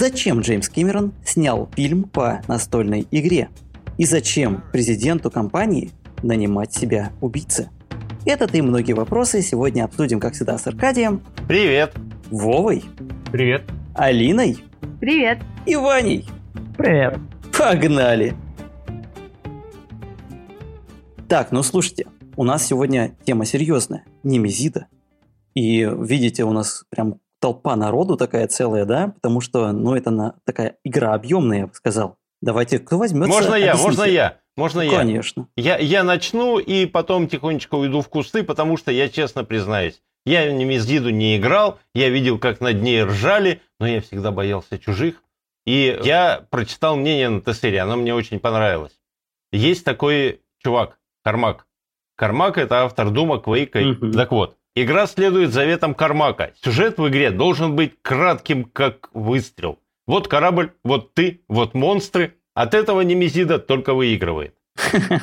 Зачем Джеймс Кэмерон снял фильм по настольной игре? И зачем президенту компании нанимать себя убийцы? Этот и многие вопросы сегодня обсудим, как всегда, с Аркадием. Привет. Вовой. Привет. Алиной. Привет. И Ваней. Привет. Погнали. Так, ну слушайте, у нас сегодня тема серьезная. Немезида. И видите, у нас прям толпа народу такая целая, да? Потому что, ну, это на, такая игра объемная, я бы сказал. Давайте, кто возьмется? Можно я, объясните. можно я, можно я. Конечно. я. Я начну и потом тихонечко уйду в кусты, потому что я честно признаюсь, я в Немезиду не играл, я видел, как над ней ржали, но я всегда боялся чужих. И я прочитал мнение на Тессере, оно мне очень понравилось. Есть такой чувак, Кармак. Кармак – это автор Дума, Квейка. Мгм. Так вот, игра следует заветам Кармака. Сюжет в игре должен быть кратким, как выстрел. Вот корабль, вот ты, вот монстры. От этого Немезида только выигрывает.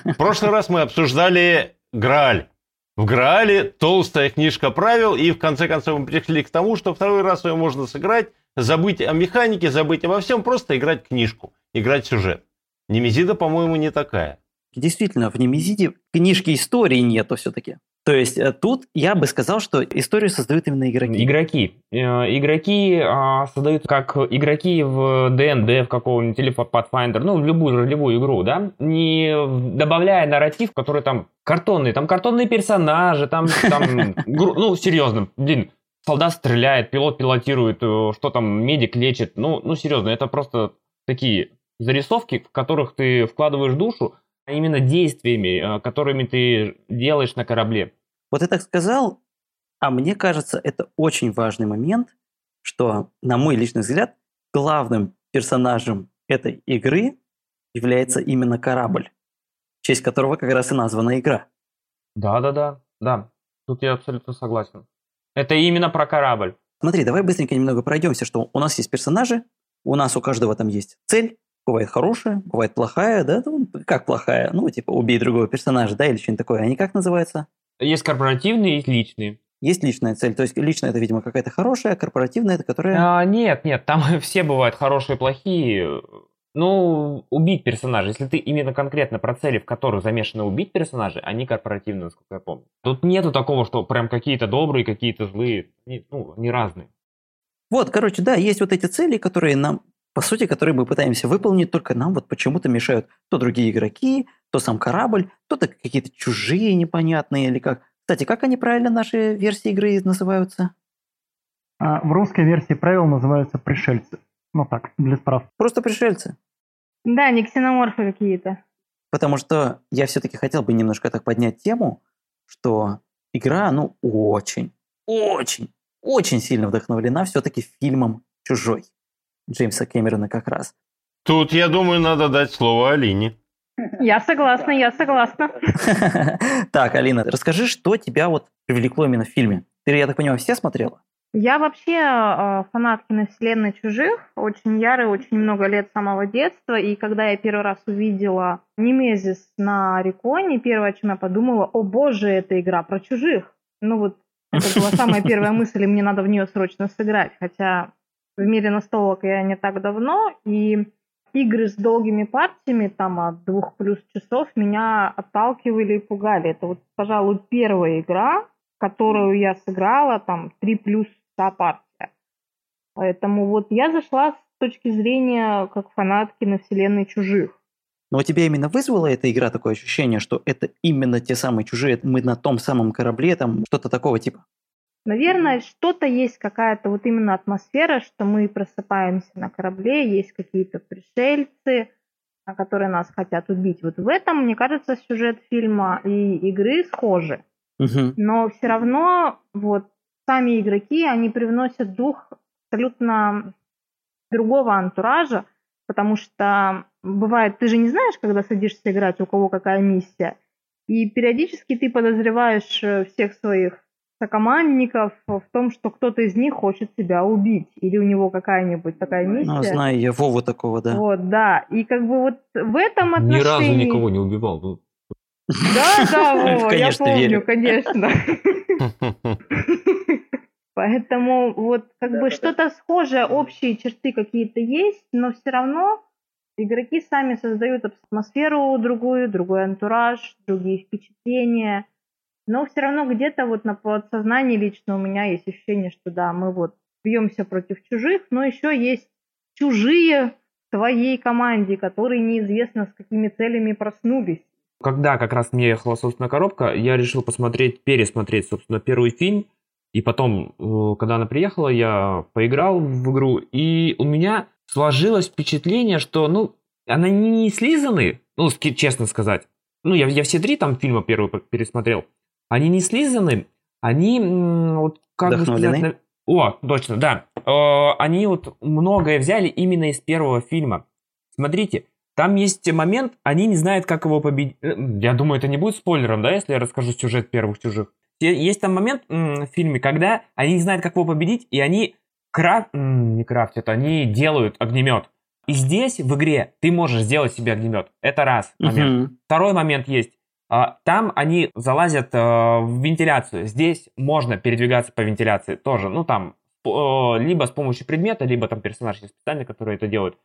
В прошлый раз мы обсуждали Грааль. В Граале толстая книжка правил, и в конце концов мы пришли к тому, что второй раз ее можно сыграть, забыть о механике, забыть обо всем, просто играть книжку, играть сюжет. Немезида, по-моему, не такая. Действительно, в Немезиде книжки истории нету все-таки. То есть э, тут я бы сказал, что историю создают именно игроки. Игроки. Э, Игроки а, создают как игроки в ДНД, в какого-нибудь или в Pathfinder, ну, в любую ролевую игру, да, не добавляя нарратив, который там картонный, там картонные персонажи, там, там ну, серьезно, блин, солдат стреляет, пилот пилотирует, э, что там, медик лечит, ну, ну, серьезно, это просто такие зарисовки, в которых ты вкладываешь душу, а именно действиями, э, которыми ты делаешь на корабле. Вот ты так сказал, а мне кажется, это очень важный момент, что, на мой личный взгляд, главным персонажем этой игры является именно корабль, в честь которого как раз и названа игра. Да, да, да, да. Тут я абсолютно согласен. Это именно про корабль. Смотри, давай быстренько немного пройдемся, что у нас есть персонажи, у нас у каждого там есть цель, бывает хорошая, бывает плохая, да, ну, как плохая, ну, типа, убей другого персонажа, да, или что-нибудь такое, они как называются? Есть корпоративные, есть личные. Есть личная цель, то есть личная это, видимо, какая-то хорошая, а корпоративная это которая... А, нет, нет, там все бывают хорошие, плохие. Ну, убить персонажа. Если ты именно конкретно про цели, в которых замешаны убить персонажи, они корпоративные, насколько я помню. Тут нету такого, что прям какие-то добрые, какие-то злые. Ну, не разные. Вот, короче, да, есть вот эти цели, которые нам, по сути, которые мы пытаемся выполнить, только нам вот почему-то мешают то другие игроки, то сам корабль, то то какие-то чужие непонятные или как. Кстати, как они правильно наши версии игры называются? А, в русской версии правил называются пришельцы. Ну так, для справ. Просто пришельцы. Да, не ксеноморфы какие-то. Потому что я все-таки хотел бы немножко так поднять тему, что игра, ну, очень, очень, очень сильно вдохновлена все-таки фильмом «Чужой» Джеймса Кэмерона как раз. Тут, я думаю, надо дать слово Алине. Я согласна, я согласна. Так, Алина, расскажи, что тебя вот привлекло именно в фильме? Ты, я так понимаю, все смотрела? Я вообще э, фанат киновселенной «Чужих», очень ярый, очень много лет с самого детства, и когда я первый раз увидела Немезис на Реконе, первое, о чем я подумала, о боже, это игра про чужих. Ну вот, это была самая первая мысль, и мне надо в нее срочно сыграть, хотя в мире настолок я не так давно, и игры с долгими партиями, там от двух плюс часов, меня отталкивали и пугали. Это вот, пожалуй, первая игра, которую я сыграла, там, 3 плюс часа партия. Поэтому вот я зашла с точки зрения как фанат киновселенной «Чужих». Но у тебя именно вызвала эта игра такое ощущение, что это именно те самые чужие, мы на том самом корабле, там что-то такого типа? Наверное, что-то есть, какая-то вот именно атмосфера, что мы просыпаемся на корабле, есть какие-то пришельцы, а, которые нас хотят убить. Вот в этом, мне кажется, сюжет фильма и игры схожи. Мгм. Но все равно вот сами игроки, они привносят дух абсолютно другого антуража, потому что бывает, ты же не знаешь, когда садишься играть, у кого какая миссия, и периодически ты подозреваешь э, всех своих сокомандников в том, что кто-то из них хочет тебя убить, или у него какая-нибудь такая Ну, миссия. знаю я Вову такого, да. Вот, да. И как бы вот в этом отношении... Ни разу никого не убивал. Ну, Да, да, Вова, я помню, конечно. Поэтому вот как бы что-то схожее, общие черты какие-то есть, но все равно игроки сами создают атмосферу другую, другой антураж, другие впечатления. Но все равно где-то вот на подсознании лично у меня есть ощущение, что да, мы вот бьемся против чужих, но еще есть чужие в твоей команде, которые неизвестно с какими целями проснулись. Когда как раз мне ехала, собственно, коробка, я решил посмотреть, пересмотреть, собственно, первый фильм. И потом, э, когда она приехала, я поиграл в игру, и у меня сложилось впечатление, что, ну, она не, слизаны, ну, честно сказать. Ну, я, я все три там фильма первый пересмотрел. Они не слизаны, они, вот, как бы сказать... Вдохновлены? О, точно, да. Э, Они вот многое взяли именно из первого фильма. Смотрите, там есть момент, они не знают, как его победить. Э, Я думаю, это не будет спойлером, да, если я расскажу сюжет первых чужих. Есть там момент в фильме, когда они не знают, как его победить, и они краф... м, не крафтят, они делают огнемет. И здесь, в игре, ты можешь сделать себе огнемет. Это раз момент. Мгм. Второй момент есть. А, Там они залазят э, в вентиляцию. Здесь можно передвигаться по вентиляции тоже. Ну, там, э, либо с помощью предмета, либо там персонаж есть специальный, который это делает.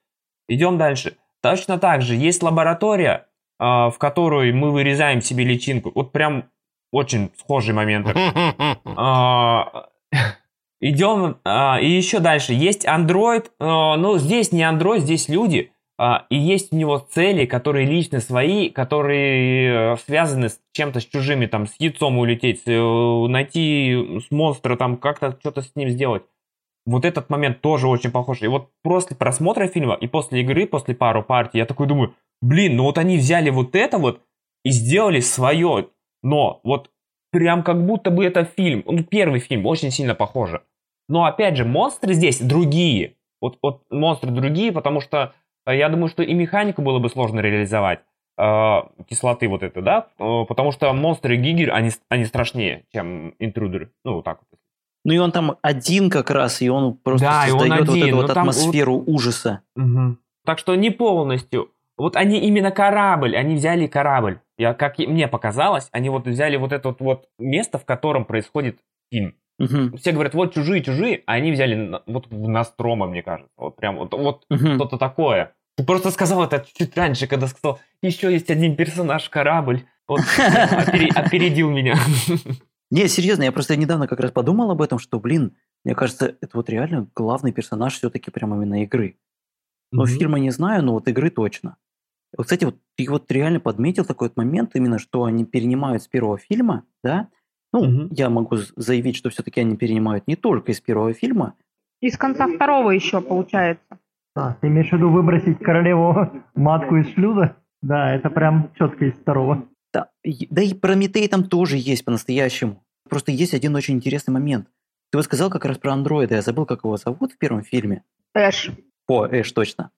Идем дальше. Точно так же есть лаборатория, э, в которой мы вырезаем себе личинку. Вот прям очень схожий момент. А, Идем, а, и еще дальше. Есть Android, ну, здесь не Android, здесь люди, и есть у него цели, которые лично свои, которые э, связаны с чем-то с чужими, там, с яйцом улететь, э, найти с монстра, там, как-то что-то с ним сделать. Вот этот момент тоже очень похож. И вот после просмотра фильма и после игры, после пару партий, я такой думаю, блин, ну вот они взяли вот это вот и сделали свое. Но вот прям как будто бы это фильм, ну, первый фильм, очень сильно похоже. Но опять же, монстры здесь другие. Вот, вот монстры другие, потому что я думаю, что и механику было бы сложно реализовать. э, кислоты вот это, да? Э, потому что монстры Гигер, они, они страшнее, чем интрудеры. Ну, вот так вот. Ну и он там один как раз, и он просто Да, и он создает вот один, эту но вот там атмосферу ужаса. Так что не полностью. Вот они именно корабль, они взяли корабль. Я, как мне показалось, они вот взяли вот это вот, вот место, в котором происходит фильм. Мгм. Все говорят, вот чужие, чужие, а они взяли вот в Настрома, мне кажется. Вот прям вот, вот Мгм. что-то такое. Ты просто сказал это чуть раньше, когда сказал, еще есть один персонаж, корабль. Вот опередил меня. Не, серьезно, я просто недавно как раз подумал об этом, что, блин, мне кажется, это вот реально главный персонаж все-таки прям именно игры. Но Мгм. фильма не знаю, но вот игры точно. Вот, кстати, вот ты вот реально подметил такой вот момент, именно что они перенимают с первого фильма, да? Ну, Мгм. я могу заявить, что все-таки они перенимают не только из первого фильма. Из конца второго еще получается. Да, ты имеешь в виду выбросить королеву матку из шлюза? Да, это прям четко из второго. Да, и- да и Прометей там тоже есть по-настоящему. Просто есть один очень интересный момент. Ты вот сказал как раз про андроида, я забыл, как его зовут в первом фильме. Эш. О, Эш, точно.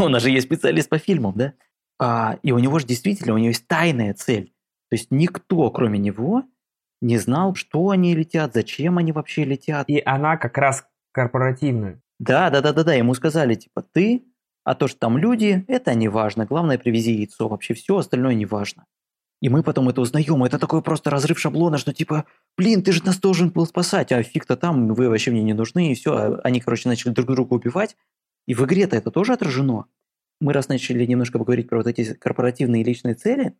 У нас же есть специалист по фильмам, да? А, и у него же действительно, у него есть тайная цель. То есть никто, кроме него, не знал, что они летят, зачем они вообще летят. И она как раз корпоративная. Да, да, да, да, да, ему сказали, типа, ты, а то, что там люди, это не важно. Главное, привези яйцо, вообще все остальное не важно. И мы потом это узнаем. Это такой просто разрыв шаблона, что типа, блин, ты же нас должен был спасать, а фиг-то там, вы вообще мне не нужны, и все. Они, короче, начали друг друга убивать. И в игре-то это тоже отражено. Мы раз начали немножко поговорить про вот эти корпоративные личные цели,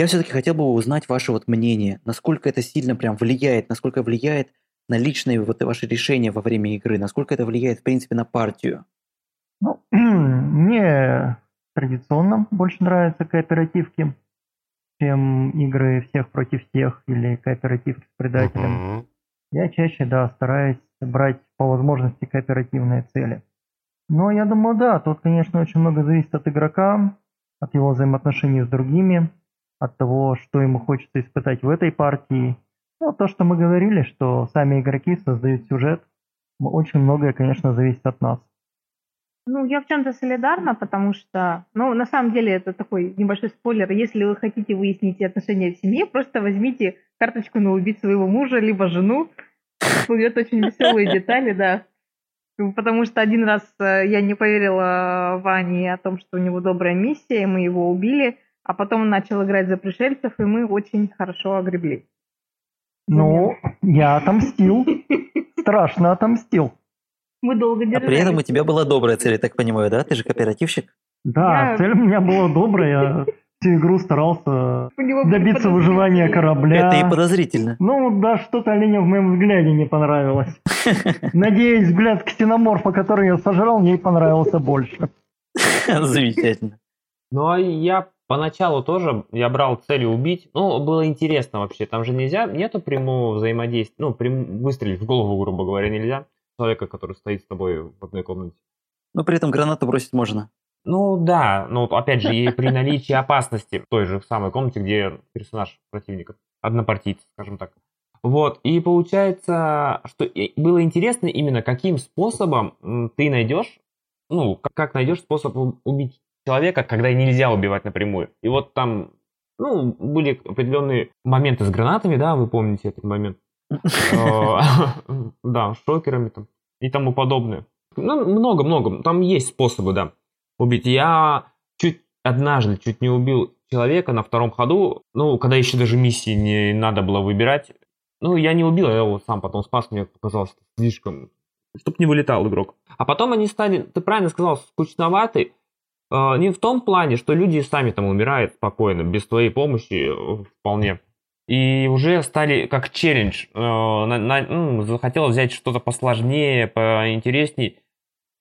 я все-таки хотел бы узнать ваше вот мнение, насколько это сильно прям влияет, насколько влияет на личные вот ваши решения во время игры, насколько это влияет, в принципе, на партию. Ну, мне традиционно больше нравятся кооперативки, чем игры всех против всех или кооперативки с предателем. Мгм. Я чаще, да, стараюсь брать по возможности кооперативные цели. Но я думаю, да, тут, конечно, очень много зависит от игрока, от его взаимоотношений с другими, от того, что ему хочется испытать в этой партии. Ну, то, что мы говорили, что сами игроки создают сюжет, очень многое, конечно, зависит от нас. Ну, я в чем-то солидарна, потому что, ну, на самом деле, это такой небольшой спойлер. Если вы хотите выяснить отношения в семье, просто возьмите карточку на убить своего мужа, либо жену. Всплывет очень веселые детали, да. Ну, Потому что один раз э, я не поверила Ване о том, что у него добрая миссия, и мы его убили, а потом он начал играть за пришельцев, и мы очень хорошо огребли. Ну, я отомстил. Страшно отомстил. Мы долго А держались. при этом у тебя была добрая цель, я так понимаю, да? Ты же кооперативщик? Да, Я- цель у меня была добрая. Я всю игру старался добиться выживания корабля. Это и подозрительно. Ну, да, что-то оленя в моем взгляде не понравилось. Надеюсь, взгляд ксеноморфа, который я сожрал, ей понравился больше. Замечательно. Ну, а я поначалу тоже, я брал целью убить. Ну, было интересно вообще. Там же нельзя, нету прямого взаимодействия. Ну, прям выстрелить в голову, грубо говоря, нельзя. Человека, который стоит с тобой в одной комнате. Но при этом гранату бросить можно. Ну да, но опять же, и при наличии опасности в той же самой комнате, где персонаж противника, однопартийца, скажем так. Вот, и получается, что было интересно именно, каким способом ты найдешь, ну, как, найдешь способ убить человека, когда нельзя убивать напрямую. И вот там, ну, были определенные моменты с гранатами, да, вы помните этот момент. Э, Да, с шокерами там и тому подобное. Ну, много-много. Там есть способы, да, убить. Я чуть однажды чуть не убил человека на втором ходу, ну, когда еще даже миссии не надо было выбирать. Ну, я не убил, я его сам потом спас, мне показалось слишком, чтоб не вылетал игрок. А потом они стали, ты правильно сказал, скучноваты. Э, не в том плане, что люди сами там умирают спокойно, без твоей помощи э, вполне. И уже стали как челлендж. э, на- на- ну, захотелось взять что-то посложнее, поинтересней.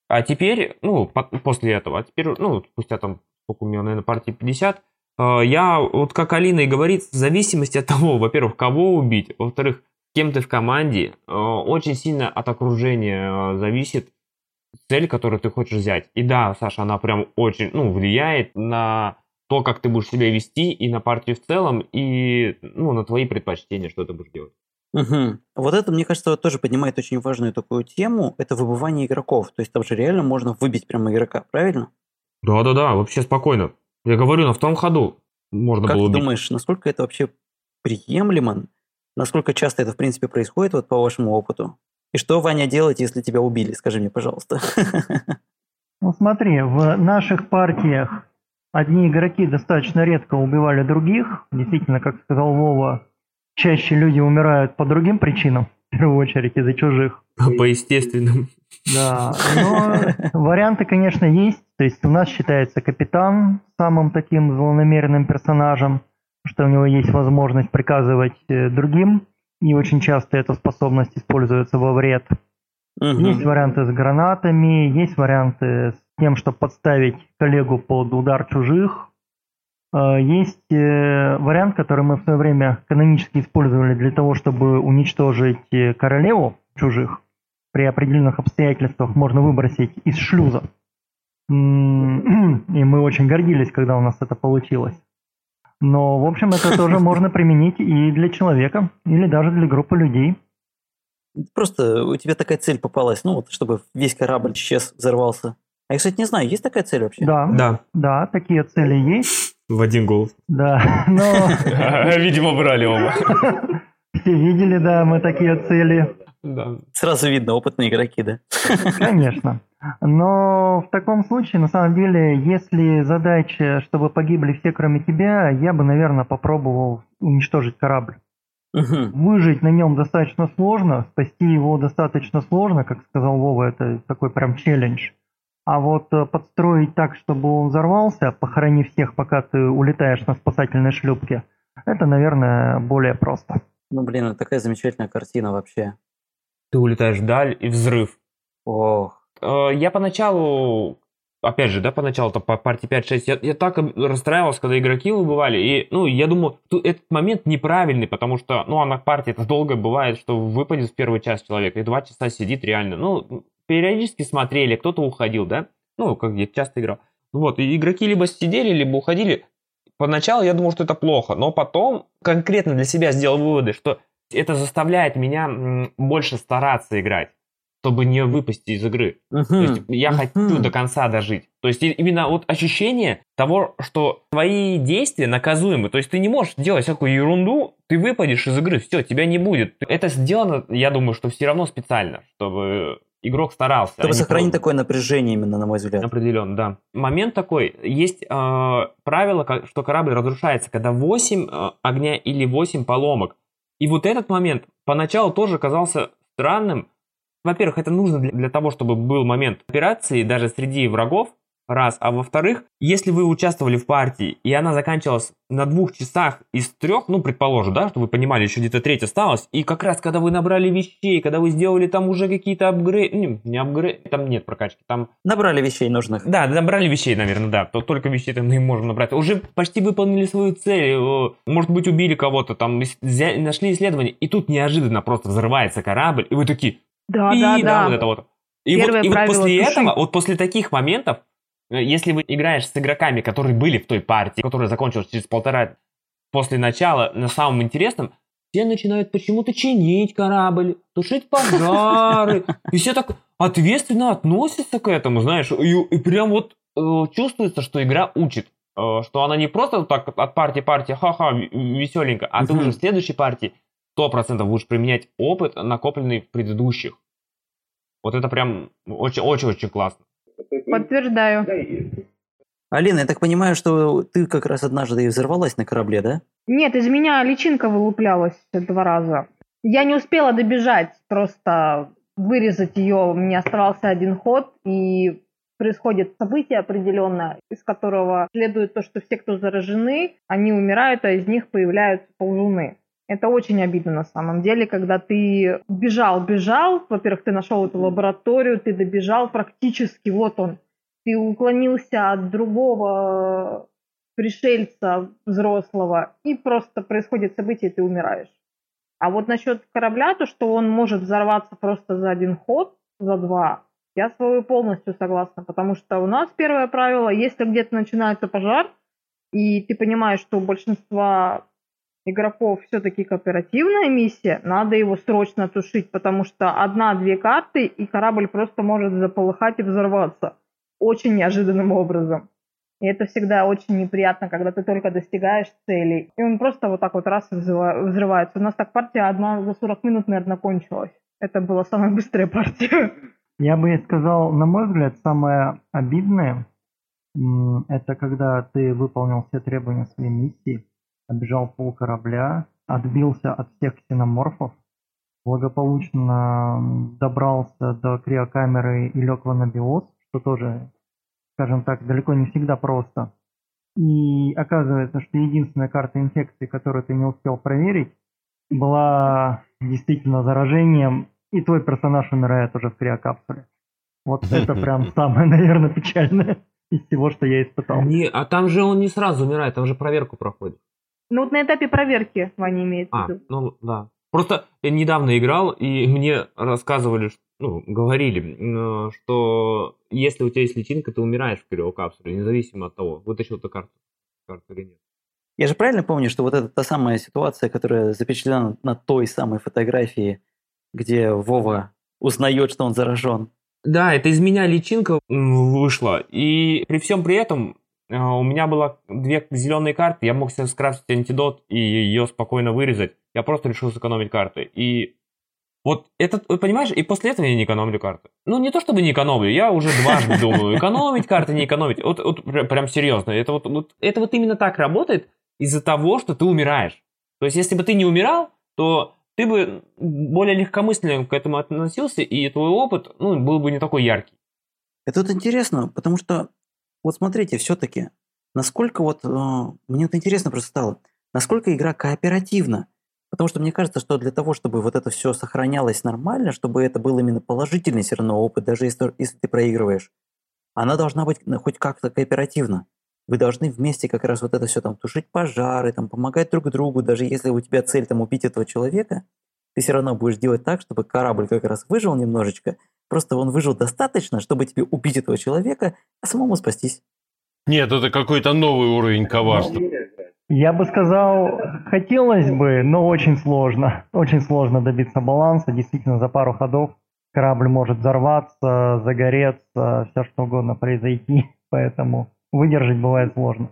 А теперь, ну, по- после этого, а теперь, ну, спустя там, сколько у меня, наверное, партии 50, э, я, вот как Алина и говорит, в зависимости от того, во-первых, кого убить, во-вторых, кем ты в команде, очень сильно от окружения зависит цель, которую ты хочешь взять. И да, Саша, она прям очень, ну, влияет на то, как ты будешь себя вести, и на партию в целом, и, ну, на твои предпочтения, что ты будешь делать. Мгм. Вот это, мне кажется, тоже поднимает очень важную такую тему. Это выбывание игроков. То есть там же реально можно выбить прямо игрока, правильно? Да-да-да, вообще спокойно. Я говорю, на втором ходу можно как было ты убить. думаешь, насколько это вообще приемлемо? Насколько часто это, в принципе, происходит вот по вашему опыту? И что, Ваня, делать, если тебя убили? Скажи мне, пожалуйста. Ну смотри, в наших партиях одни игроки достаточно редко убивали других. Действительно, как сказал Вова, чаще люди умирают по другим причинам, в первую очередь из-за чужих. По естественным. Да, но варианты, конечно, есть. То есть у нас считается капитан самым таким злонамеренным персонажем, что у него есть возможность приказывать э, другим, и очень часто эта способность используется во вред. Мгм. Есть варианты с гранатами, есть варианты с тем, чтобы подставить коллегу под удар чужих. Э, Есть э, вариант, который мы в свое время канонически использовали для того, чтобы уничтожить э, королеву чужих. При определенных обстоятельствах можно выбросить из шлюза. И мы очень гордились, когда у нас это получилось. Но, в общем, это тоже можно применить и для человека, или даже для группы людей. Просто у тебя такая цель попалась, ну вот, чтобы весь корабль исчез, взорвался. А я, кстати, не знаю, есть такая цель вообще? Да, Да, да, такие цели есть. в один голос. Да, но Видимо, брали оба. все видели, да, мы такие цели, Да. Сразу видно, опытные игроки, да? конечно. Но в таком случае, на самом деле, если задача, чтобы погибли все, кроме тебя, я бы, наверное, попробовал уничтожить корабль. Мгм. Выжить на нем достаточно сложно, спасти его достаточно сложно, как сказал Вова, это такой прям челлендж. А вот э, подстроить так, чтобы он взорвался, похоронив всех, пока ты улетаешь на спасательной шлюпке, это, наверное, более просто. Ну, блин, это такая замечательная картина вообще. Ты улетаешь вдаль и взрыв. Ох. Э, Я поначалу, опять же, да, поначалу-то по партии 5-6, я, я так расстраивался, когда игроки выбывали, и, ну, я думаю, тут этот момент неправильный, потому что, ну, а на партии это долго бывает, что выпадет в первый час человек, и два часа сидит реально, ну, периодически смотрели, кто-то уходил, да, ну, как я часто играл. Вот, и игроки либо сидели, либо уходили. Поначалу я думал, что это плохо, но потом конкретно для себя сделал выводы, что это заставляет меня больше стараться играть, чтобы не выпасть из игры. То есть я хочу до конца дожить. То есть именно вот ощущение того, что твои действия наказуемы. То есть ты не можешь делать всякую ерунду, ты выпадешь из игры, все, тебя не будет. Это сделано, я думаю, что все равно специально, чтобы игрок старался. а Чтобы не сохранить такое напряжение именно, на мой взгляд. Определенно, да. Момент такой, есть э, правило, что корабль разрушается, когда 8 э, огня или 8 поломок. И вот этот момент поначалу тоже казался странным. Во-первых, это нужно для, того, чтобы был момент операции даже среди врагов, раз. А во-вторых, если вы участвовали в партии, и она заканчивалась на двух часах из трех, ну, предположим, да, что вы понимали, еще где-то треть осталось, и как раз, когда вы набрали вещей, когда вы сделали там уже какие-то апгрейды, не, не апгрейд, там нет прокачки, там... Набрали вещей нужных. Да, набрали вещей, наверное, да, то только вещей там мы можем набрать. Уже почти выполнили свою цель, э, может быть, убили кого-то, там, взяли, нашли исследование, и тут неожиданно просто взрывается корабль, и вы такие... Да, да, да, да. вот это вот. И Первое вот, и вот после правило этого, вот после таких моментов, если вы играешь с игроками, которые были в той партии, которая закончилась через полтора после начала, на самом интересном, все начинают почему-то чинить корабль, тушить пожары, и все так ответственно относятся к этому, знаешь, и, и прям вот э, чувствуется, что игра учит, э, что она не просто так от партии партии, ха-ха, веселенько, а ты уже в следующей партии 100% будешь применять опыт, накопленный в предыдущих. Вот это прям очень-очень-очень классно. Подтверждаю. Алина, я так понимаю, что ты как раз однажды и взорвалась на корабле, да? Нет, из меня личинка вылуплялась два раза. Я не успела добежать, просто вырезать ее. У меня оставался один ход, и происходит событие определенное, из которого следует то, что все, кто заражены, они умирают, а из них появляются ползуны. Это очень обидно на самом деле, когда ты бежал, бежал, во-первых, ты нашел эту лабораторию, ты добежал практически, вот он, ты уклонился от другого пришельца взрослого, и просто происходит событие, и ты умираешь. А вот насчет корабля, то, что он может взорваться просто за один ход, за два, я с тобой полностью согласна, потому что у нас первое правило, если где-то начинается пожар, и ты понимаешь, что у большинства игроков все-таки кооперативная миссия, надо его срочно тушить, потому что одна-две карты, и корабль просто может заполыхать и взорваться очень неожиданным образом. И это всегда очень неприятно, когда ты только достигаешь цели. И он просто вот так вот раз взрывается. У нас так партия одна за 40 минут, наверное, кончилась. Это была самая быстрая партия. Я бы сказал, на мой взгляд, самое обидное, это когда ты выполнил все требования своей миссии, обежал пол корабля, отбился от всех ксеноморфов, благополучно добрался до криокамеры и лег в анабиоз, что тоже, скажем так, далеко не всегда просто. И оказывается, что единственная карта инфекции, которую ты не успел проверить, была действительно заражением, и твой персонаж умирает уже в криокапсуле. Вот это прям самое, наверное, печальное из всего, что я испытал. Не, а там же он не сразу умирает, там же проверку проходит. Ну вот на этапе проверки Ваня имеет в А, виду. ну да. Просто я недавно играл, и мне рассказывали, ну, говорили, э, что если у тебя есть личинка, ты умираешь в криокапсуле, независимо от того, вытащил ты карту, карту или нет. Я же правильно помню, что вот это та самая ситуация, которая запечатлена на той самой фотографии, где Вова узнает, что он заражен. Да, это из меня личинка вышла. И при всем при этом у меня было две зеленые карты, я мог себе скрафтить антидот и ее спокойно вырезать. Я просто решил сэкономить карты. И вот это, вы понимаешь, и после этого я не экономлю карты. Ну, не то чтобы не экономлю, я уже дважды думаю, экономить карты, не экономить. Вот, вот прям серьезно. Это вот, вот, это вот именно так работает из-за того, что ты умираешь. То есть, если бы ты не умирал, то ты бы более легкомысленно к этому относился, и твой опыт ну, был бы не такой яркий. Это вот интересно, потому что, вот смотрите, все-таки, насколько вот, э, мне вот интересно просто стало, насколько игра кооперативна. Потому что мне кажется, что для того, чтобы вот это все сохранялось нормально, чтобы это был именно положительный все равно опыт, даже если, если ты проигрываешь, она должна быть ну, хоть как-то кооперативна. Вы должны вместе как раз вот это все там тушить пожары, там помогать друг другу, даже если у тебя цель там убить этого человека, ты все равно будешь делать так, чтобы корабль как раз выжил немножечко, просто он выжил достаточно, чтобы тебе убить этого человека, а самому спастись. Нет, это какой-то новый уровень коварства. Я бы сказал, хотелось бы, но очень сложно. Очень сложно добиться баланса. Действительно, за пару ходов корабль может взорваться, загореться, все что угодно произойти. Поэтому выдержать бывает сложно.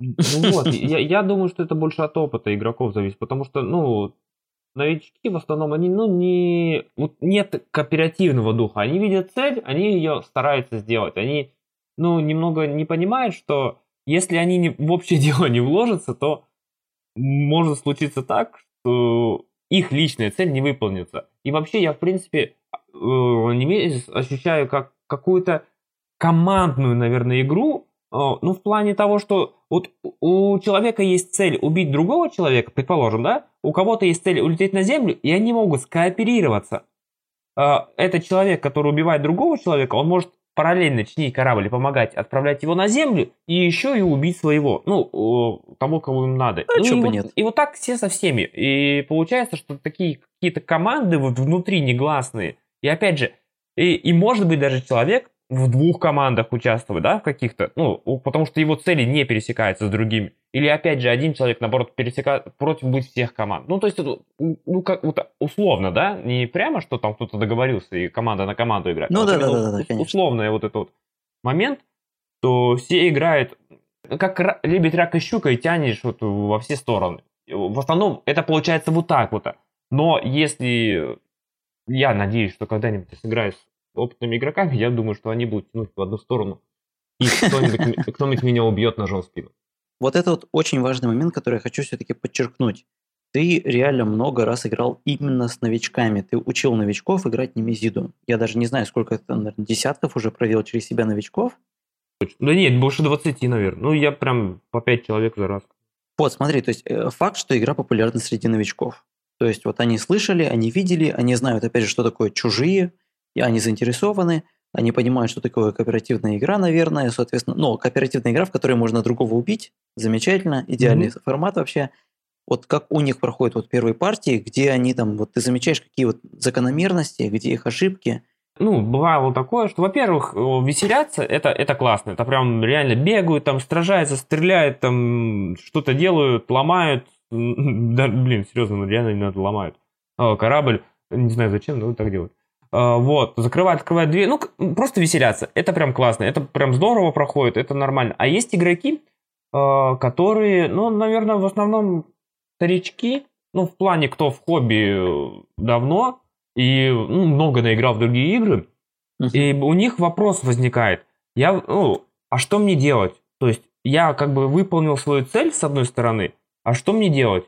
Ну вот, я, я думаю, что это больше от опыта игроков зависит, потому что, ну, новички в основном, они, ну, не... Вот нет кооперативного духа. Они видят цель, они ее стараются сделать. Они, ну, немного не понимают, что если они не, в общее дело не вложатся, то может случиться так, э, их личная цель не выполнится. И вообще я, в принципе, э, Немезис ощущаю как какую-то командную, наверное, игру, э, ну, в плане того, что вот у человека есть цель убить другого человека, предположим, да, у кого-то есть цель улететь на Землю, и они могут скооперироваться. Э, этот человек, который убивает другого человека, он может параллельно чинить корабль и помогать отправлять его на Землю, и еще и убить своего, ну, того, кого им надо. А ну, и вот, нет? И вот так все со всеми. И получается, что такие какие-то команды вот внутри негласные. И опять же, и, и может быть даже человек в двух командах участвовать, да, в каких-то, ну, потому что его цели не пересекаются с другими. Или опять же один человек, наоборот, пересекает против быть всех команд. Ну, то есть, ну, как вот условно, да, не прямо, что там кто-то договорился и команда на команду играет. Ну а вот да, да, да, да, конечно. Условный вот этот вот момент, то все играют, ну, как лебедь, рак и щука, и тянешь вот во все стороны. В основном это получается вот так вот. Но если я надеюсь, что когда-нибудь сыграю опытными игроками, я думаю, что они будут тянуть в одну сторону. И кто-нибудь, кто-нибудь меня убьет ножом в спину. Вот это вот очень важный момент, который я хочу все-таки подчеркнуть. Ты реально много раз играл именно с новичками. Ты учил новичков играть Немезиду. Я даже не знаю, сколько это, наверное, десятков уже провел через себя новичков. Да нет, больше 20, наверное. Ну, я прям по 5 человек за раз. Вот, смотри, то есть э, факт, что игра популярна среди новичков. То есть вот они слышали, они видели, они знают, опять же, что такое чужие, и они заинтересованы, они понимают, что такое кооперативная игра, наверное, соответственно, ну, кооперативная игра, в которой можно другого убить, замечательно, идеальный формат вообще. Вот как у них проходят вот первые партии, где они там, вот ты замечаешь, какие вот закономерности, где их ошибки. Ну, бывало такое, что, во-первых, веселяться, это, это классно. Это прям реально бегают, там, стражаются, стреляют, там, что-то делают, ломают. Да, блин, серьезно, ну, реально не надо ломают. А, Корабль, не знаю зачем, но так делают. А, Вот, закрывают, открывают дверь, ну, просто веселяться. Это прям классно, это прям здорово проходит, это нормально. А есть игроки, а, которые, ну, наверное, в основном старички, ну, в плане, кто в хобби э, давно, и ну, много наиграл в другие игры, и у них вопрос возникает. Я, ну, а что мне делать? То есть я как бы выполнил свою цель с одной стороны, а что мне делать?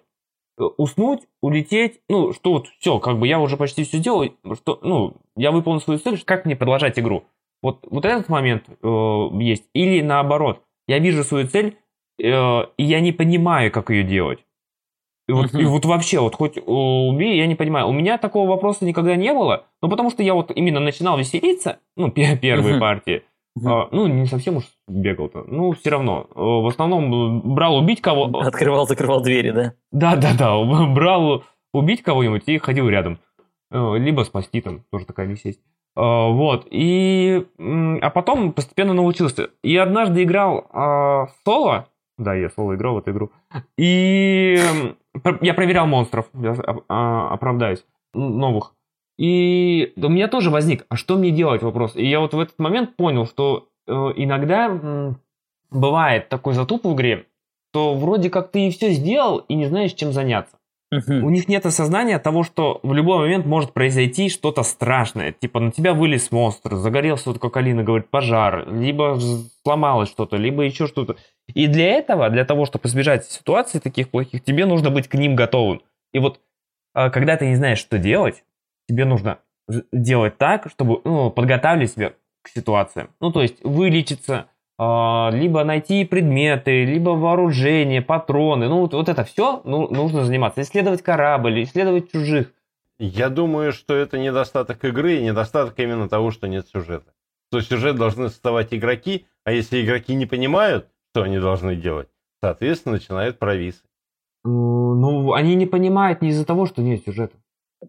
Э, Уснуть, улететь, ну, что вот все, как бы я уже почти все сделал, что, ну, я выполнил свою цель, как мне продолжать игру? Вот, вот этот момент э, есть. Или наоборот, я вижу свою цель, э, и я не понимаю, как ее делать. И вот, и вот вообще, вот хоть э, убей, я не понимаю. У меня такого вопроса никогда не было, ну потому что я вот именно начинал веселиться, ну, пе- первые партии. А, ну, не совсем уж бегал-то. Ну, все равно. Э, В основном э, брал убить кого... Открывал, закрывал двери, да? Да-да-да, брал убить кого-нибудь и ходил рядом. Э, Либо спасти там, тоже такая вещь есть. Э, Вот, и... А потом постепенно научился. И однажды играл а, соло, да, я соло играл в эту игру, и я проверял монстров, я а, оправдаюсь, новых. И у меня тоже возник, а что мне делать вопрос? И я вот в этот момент понял, что э, иногда м, бывает такой затуп в игре, что вроде как ты и все сделал, и не знаешь, чем заняться. У них нет осознания того, что в любой момент может произойти что-то страшное. Типа на тебя вылез монстр, загорелся, вот как Алина говорит, пожар, либо сломалось что-то, либо еще что-то. И для этого, для того, чтобы избежать ситуаций таких плохих, тебе нужно быть к ним готовым. И вот а, когда ты не знаешь, что делать, тебе нужно делать так, чтобы ну, подготавливать себя к ситуациям. Ну, то есть вылечиться, а, либо найти предметы, либо вооружение, патроны. Ну, вот, вот это все ну, нужно заниматься. Исследовать корабль, исследовать чужих. Я думаю, что это недостаток игры и недостаток именно того, что нет сюжета. Что сюжет должны создавать игроки, а если игроки не понимают, что они должны делать, соответственно, начинают провисы. Ну, они не понимают не из-за того, что нет сюжета.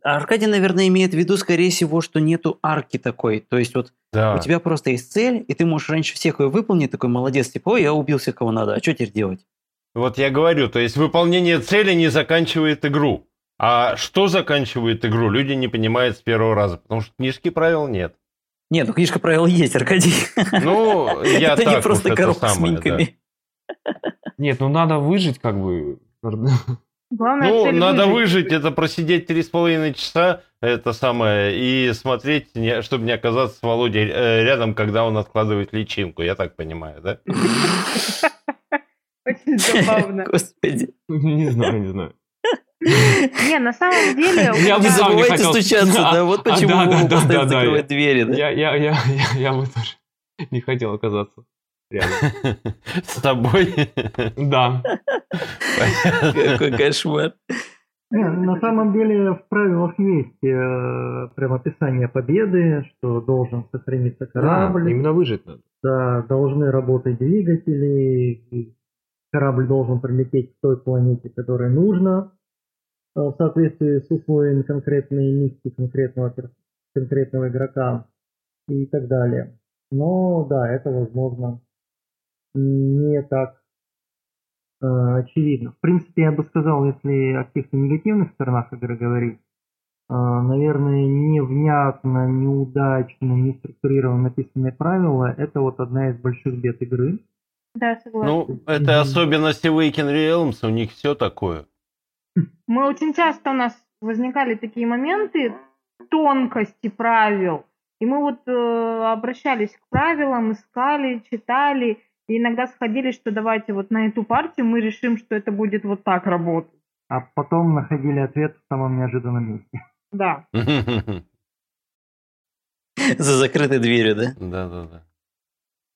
Аркадий, наверное, имеет в виду, скорее всего, что нету арки такой. То есть вот Да. у тебя просто есть цель, и ты можешь раньше всех ее выполнить, такой молодец, типа, ой, я убил всех, кого надо, а что теперь делать? Вот я говорю, то есть выполнение цели не заканчивает игру. А что заканчивает игру, люди не понимают с первого раза, потому что книжки правил нет. Нет, ну книжка правил есть, Аркадий. Ну, я Это так не просто коробка с минками. Нет, ну надо выжить как бы. Главная Ну, цель надо выжить. выжить, это просидеть три с половиной часа, это самое, и смотреть, не- чтобы не оказаться с Володей э, рядом, когда он откладывает личинку, я так понимаю, да? Очень забавно. Господи. Не знаю, не знаю. Не, на самом деле... Я бы сам не забывайте хотел. стучаться, да, вот а, почему да, постоянно закрывать двери, да? Я, я, я, я, я бы тоже не хотел оказаться. Реально. С тобой. Да. Какой кошмар. На самом деле в правилах есть э, прям описание победы, что должен сохраниться корабль, именно выжить надо. да, должны работать двигатели, корабль должен прилететь к той планете, которой нужно, э, в соответствии с условиями конкретной миссии конкретного, конкретного игрока и так далее. Но да, это возможно не так э, очевидно. В принципе, я бы сказал, если о каких-то негативных сторонах игры говорить, э, наверное, невнятно, неудачно, не структурированно написанные правила, это вот одна из больших бед игры. Да, согласна. Ну, это Мгм. особенности Waken Realms, у них все такое. Мы очень часто у нас возникали такие моменты тонкости правил. И мы вот э, обращались к правилам, искали, читали, и иногда сходились, что давайте вот на эту партию мы решим, что это будет вот так работать. А потом находили ответ в самом неожиданном месте. Да. За закрытой дверью, да? Да-да-да.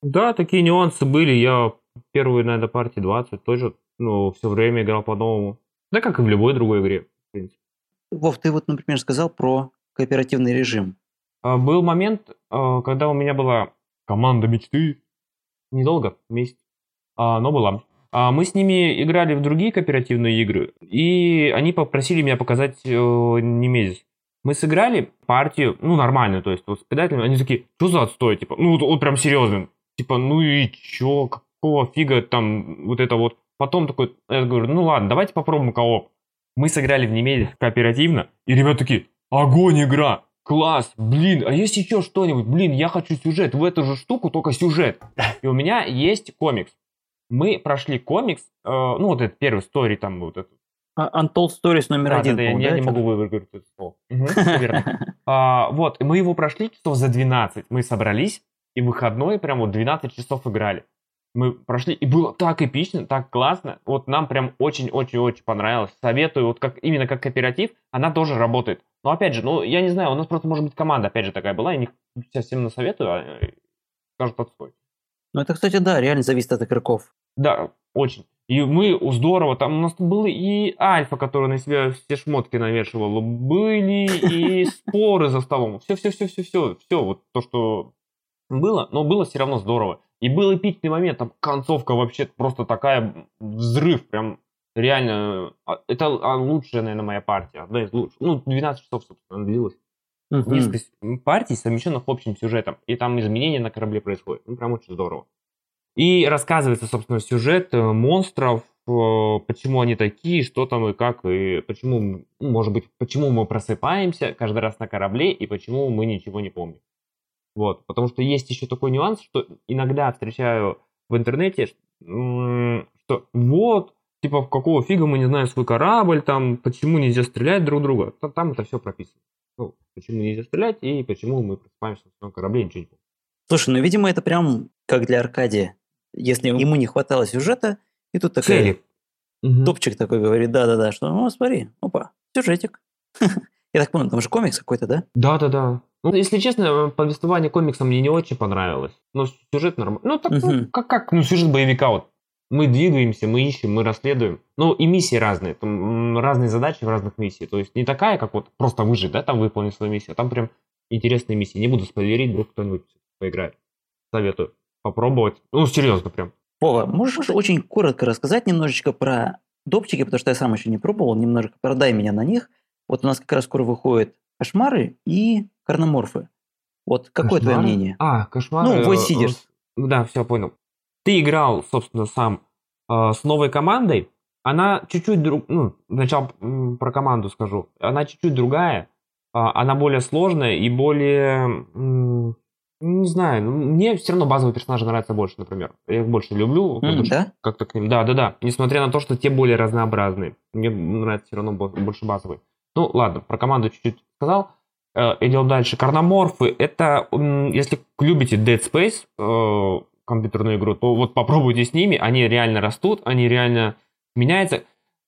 Да, такие нюансы были. Я первые, наверное, партии 20 тоже, ну, все время играл по-новому. Да, как и в любой другой игре, в принципе. Вов, ты вот, например, сказал про кооперативный режим. А, Был момент, а, когда у меня была команда мечты. Недолго, месяц, а, но была. А, Мы с ними играли в другие кооперативные игры, и они попросили меня показать э, Немезис. Мы сыграли партию, ну, нормальную, то есть вот с предателями, они такие, что за отстой, типа, ну, вот, вот прям серьезно, типа, ну и чё, какого фига там вот это вот. Потом такой, я говорю, ну ладно, давайте попробуем кооп. Мы сыграли в Немезис кооперативно, и ребята такие, огонь игра, класс, блин, а есть еще что-нибудь, блин, я хочу сюжет, в эту же штуку только сюжет. И у меня есть комикс. Мы прошли комикс, э, ну вот этот первый стори там вот этот. А, Untold Stories номер Да, один, да, да, я, я не могу выговорить это слово. Верно. А, Вот, мы его прошли часов за 12. Мы собрались, и выходной прям вот 12 часов играли. Мы прошли, и было так эпично, так классно. Вот нам прям очень-очень-очень понравилось. Советую, вот как именно как кооператив, она тоже работает. Но опять же, ну, я не знаю, у нас просто, может быть, команда, опять же, такая была, я не совсем насоветую, а э, скажут отстой. Ну, это, кстати, да, реально зависит от игроков. Да, очень. И мы здорово, там у нас было и Альфа, которая на себя все шмотки навешивала, были и споры за столом. Все, все, все, все, все, все, вот то, что было, но было все равно здорово. И был эпичный момент, там концовка вообще просто такая взрыв, прям реально. а, Это а, лучшая, наверное, моя партия, одна из лучших. Ну, 12 часов, собственно, она длилась. Мгм. Несколько партий, совмещенных общим сюжетом. И там изменения на корабле происходят. Ну, прям очень здорово. И рассказывается, собственно, сюжет э, монстров, э, почему они такие, что там и как, и почему, ну, может быть, почему мы просыпаемся каждый раз на корабле, и почему мы ничего не помним. Вот, потому что есть еще такой нюанс, что иногда встречаю в интернете, что вот, типа, какого фига мы не знаем свой корабль, там, почему нельзя стрелять друг друга. Та- Там это все прописано. Ну, почему нельзя стрелять и почему мы просыпаемся на своем корабле и ничего не помним. Слушай, ну, видимо, это прям как для Аркадия. Если ему не хватало сюжета, и тут такой Цели. Мгм. топчик такой говорит, да-да-да, что, ну, смотри, опа, сюжетик. Я так понял, там же комикс какой-то, да? Да, да, да. Ну, если честно, повествование комикса мне не очень понравилось. Но сюжет нормальный. Ну, так, ну, Мгм. как, как, ну, сюжет боевика вот. Мы двигаемся, мы ищем, мы расследуем. Ну, и миссии разные. Там разные задачи в разных миссиях. То есть не такая, как вот просто выжить, да, там выполнить свою миссию. а Там прям интересные миссии. Не буду спойлерить, вдруг кто-нибудь поиграет. Советую попробовать. Ну, серьезно прям. Вова, можешь очень коротко рассказать немножечко про допчики, потому что я сам еще не пробовал, немножко продай меня на них. Вот у нас как раз скоро выходят кошмары и карноморфы. Вот какое твое Кошмары? мнение? А, кошмар. Ну, э, Void Seeders. э, Да, все, понял. Ты играл, собственно, сам э, с новой командой. Она чуть-чуть друг... Ну, сначала про команду скажу. Она чуть-чуть другая. а, Она более сложная и более... м, Не знаю, ну, мне все равно базовые персонажи нравятся больше, например. Я их больше люблю. М, потому да? как-то к ним. Да, да, да. Несмотря на то, что те более разнообразные. Мне нравится все равно бо- больше базовый. Ну, ладно, про команду чуть-чуть сказал. Э, Идем дальше. Карноморфы. Это, если любите Dead Space, э, компьютерную игру, то вот попробуйте с ними. Они реально растут, они реально меняются.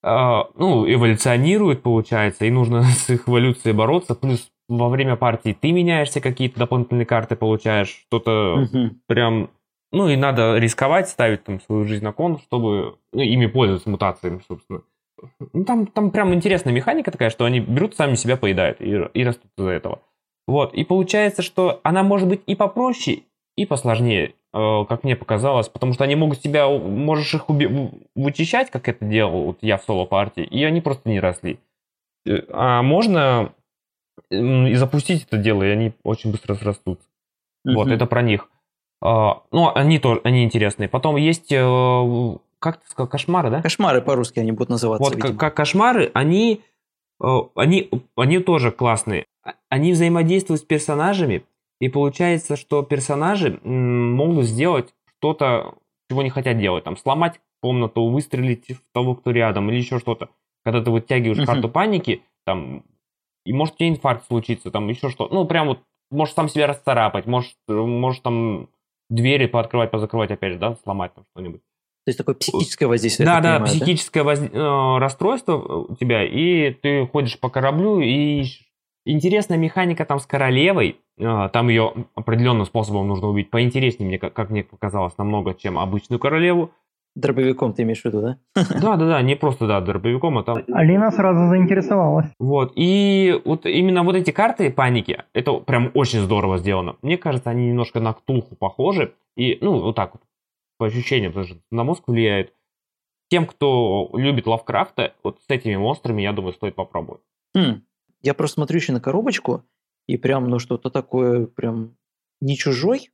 а, ну, эволюционируют, получается, и нужно с их эволюцией бороться, плюс во время партии ты меняешься, какие-то дополнительные карты получаешь, что-то Мгм. прям... Ну, и надо рисковать, ставить там свою жизнь на кон, чтобы ну, ими пользоваться мутациями, собственно. Ну, там, там прям интересная механика такая, что они берут, сами себя поедают и, и растут из-за этого. Вот, и получается, что она может быть и попроще, и посложнее, э, как мне показалось, потому что они могут тебя, можешь их уби- вычищать, как это делал вот я в соло-партии, и они просто не росли. Э, А можно и запустить это дело, и они очень быстро срастутся. Вот, Мгм. это про них. А, Ну, они тоже, они интересные. Потом есть, э, как ты сказал, кошмары, да? Кошмары по-русски они будут называться, Вот видимо. как, кошмары, они, э, они, они тоже классные. А- Они взаимодействуют с персонажами, и получается, что персонажи могут сделать что-то, чего не хотят делать. Там сломать комнату, выстрелить в того, кто рядом, или еще что-то. Когда ты вытягиваешь Мгм. карту паники, там, и может тебе инфаркт случиться, там еще что. Ну, прям вот, можешь сам себя расцарапать, можешь, можешь там двери пооткрывать, позакрывать опять же, да, сломать там что-нибудь. То есть такое психическое воздействие, Да, да, понимаю, психическое воз- э, расстройство у тебя, и ты ходишь по кораблю, и ищешь. Интересная механика там с королевой, э, там ее определенным способом нужно убить, поинтереснее мне, как, мне показалось, намного, чем обычную королеву. Дробовиком ты имеешь в виду, да? Да, да, да, не просто, да, дробовиком, а там... Алина сразу заинтересовалась. Вот, и вот именно вот эти карты паники, это прям очень здорово сделано. Мне кажется, они немножко на Ктулху похожи, и, ну, вот так вот, по ощущениям, даже на мозг влияют. Тем, кто любит Лавкрафта, вот с этими монстрами, я думаю, стоит попробовать. Хм. Я просто смотрю еще на коробочку, и прям, ну, что-то такое прям не чужой,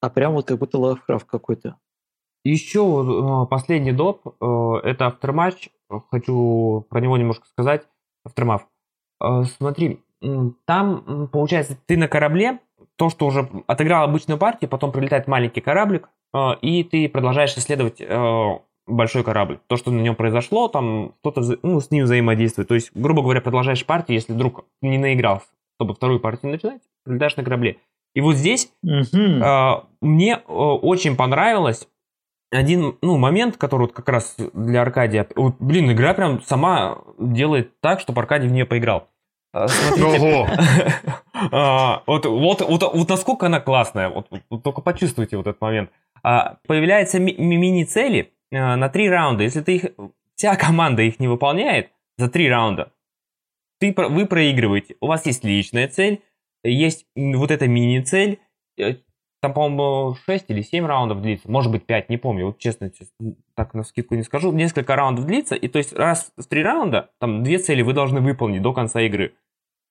а прям вот как будто Лавкрафт какой-то. Еще э, последний доп, э, это Aftermatch, хочу про него немножко сказать, Aftermath. Э, смотри, там, получается, ты на корабле, то, что уже отыграл обычную партию, потом прилетает маленький кораблик, и ты продолжаешь исследовать большой корабль. То, что на нем произошло, там что-то вза- ну, с ним взаимодействует. То есть, грубо говоря, продолжаешь партию, если вдруг не наигрался, чтобы вторую партию начинать, прилетаешь на корабле. И вот здесь Мгм. а, Мне э, очень понравилось один ну, момент, который вот как раз для Аркадия. Вот, блин, игра прям сама делает так, чтобы Аркадий в нее поиграл. А, Ого! а, вот, вот, вот, вот насколько она классная, вот, вот только почувствуйте вот этот момент. А, Появляются ми- ми- мини-цели на три раунда. Если ты их, вся команда их не выполняет за три раунда, ты, вы проигрываете. У вас есть личная цель, есть вот эта мини-цель. Э, Там, по-моему, 6 или 7 раундов длится, может быть 5, не помню, вот честно, честно, так на скидку не скажу. Несколько раундов длится, и то есть раз в три раунда, там две цели вы должны выполнить до конца игры.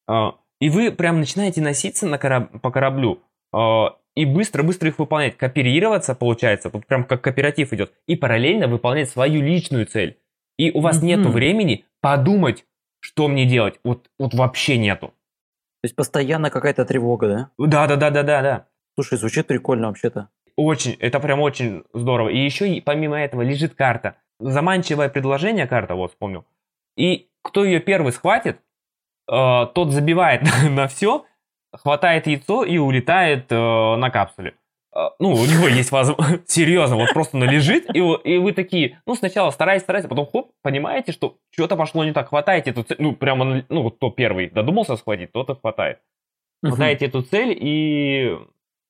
А, И вы прям начинаете носиться на кораб- по кораблю а, и быстро-быстро их выполнять. Кооперироваться, получается, тут прям как кооператив идет. И параллельно выполнять свою личную цель. И у вас Мгм. нету времени подумать, что мне делать. Вот, вот вообще нету. То есть постоянно какая-то тревога, да? Да-да-да-да-да-да. Слушай, звучит прикольно вообще-то. Очень, это прям очень здорово. И еще и помимо этого лежит карта. Заманчивое предложение карта, вот вспомнил. И кто ее первый схватит, э, тот забивает на все, хватает яйцо и улетает э, на капсуле. Э, ну, у него есть возможность... Серьезно, вот просто она лежит, и, вы- и вы такие, ну, сначала старайтесь, старайтесь, а потом хоп, понимаете, что что-то пошло не так, хватаете эту цель, ну, прямо, ну, вот кто первый додумался схватить, тот и хватает. Хватаете эту цель и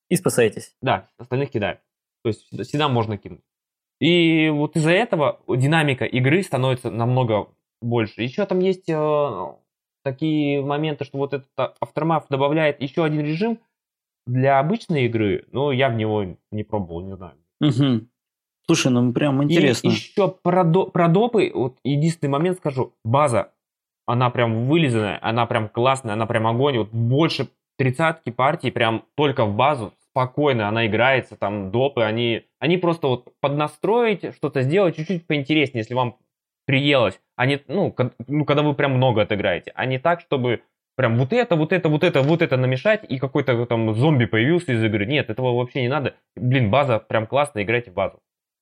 И спасаетесь. да, остальных кидаем. То есть всегда- всегда можно кинуть. И вот из-за этого динамика игры становится намного больше. Еще там есть э, такие моменты, что вот этот а- Aftermath добавляет еще один режим для обычной игры, но я в него не пробовал, не знаю. Мгм. Слушай, ну прям интересно. И еще про, до- про допы, вот единственный момент скажу, база, она прям вылизанная, она прям классная, она прям огонь, вот больше тридцатки партий прям только в базу, спокойно она играется, там допы, они, они просто вот поднастроить, что-то сделать чуть-чуть поинтереснее, если вам приелось, а не, ну, ну, когда вы прям много отыграете, а не так, чтобы прям вот это, вот это, вот это, вот это намешать, и какой-то там зомби появился из игры. Нет, этого вообще не надо. Блин, база прям классная, играйте в базу.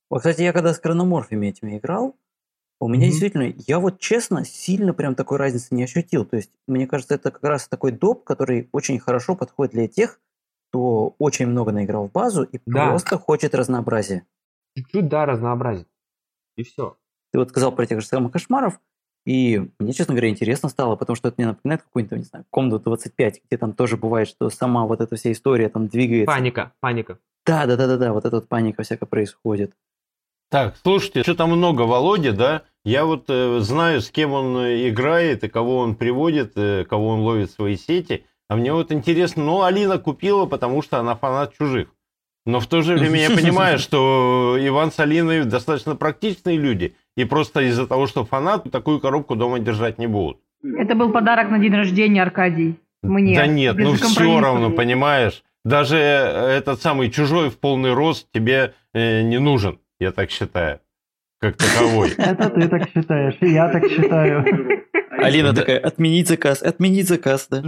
Вот, кстати, я когда с хрономорфами этими играл, у меня Мгм. действительно, я вот честно, сильно прям такой разницы не ощутил. То есть, мне кажется, это как раз такой доп, который очень хорошо подходит для тех, кто очень много наиграл в базу и Да. просто хочет разнообразия. Чуть-чуть, да, разнообразить. И все. Ты вот сказал про тех же самых кошмаров, и мне, честно говоря, интересно стало, потому что это мне напоминает какую-нибудь, не знаю, комнату 25, где там тоже бывает, что сама вот эта вся история там двигается. Паника, паника. Да, да, да, да, да, вот эта вот паника всякая происходит. Так, слушайте, что-то много Володя, да? Я вот э, знаю, с кем он э, играет и кого он приводит, э, кого он ловит в свои сети. А мне вот интересно, ну, Алина купила, потому что она фанат чужих. Но в то же время я понимаю, что Иван с Алиной достаточно практичные люди. И просто из-за того, что фанат, такую коробку дома держать не будут. Это был подарок на день рождения, Аркадий. Мне. Да нет, Без ну все равно, понимаешь. Даже э, этот самый чужой в полный рост тебе э, не нужен, я так считаю, как таковой. Это ты так считаешь, и я так считаю. Алина Да. такая, отменить заказ, отменить заказ, да.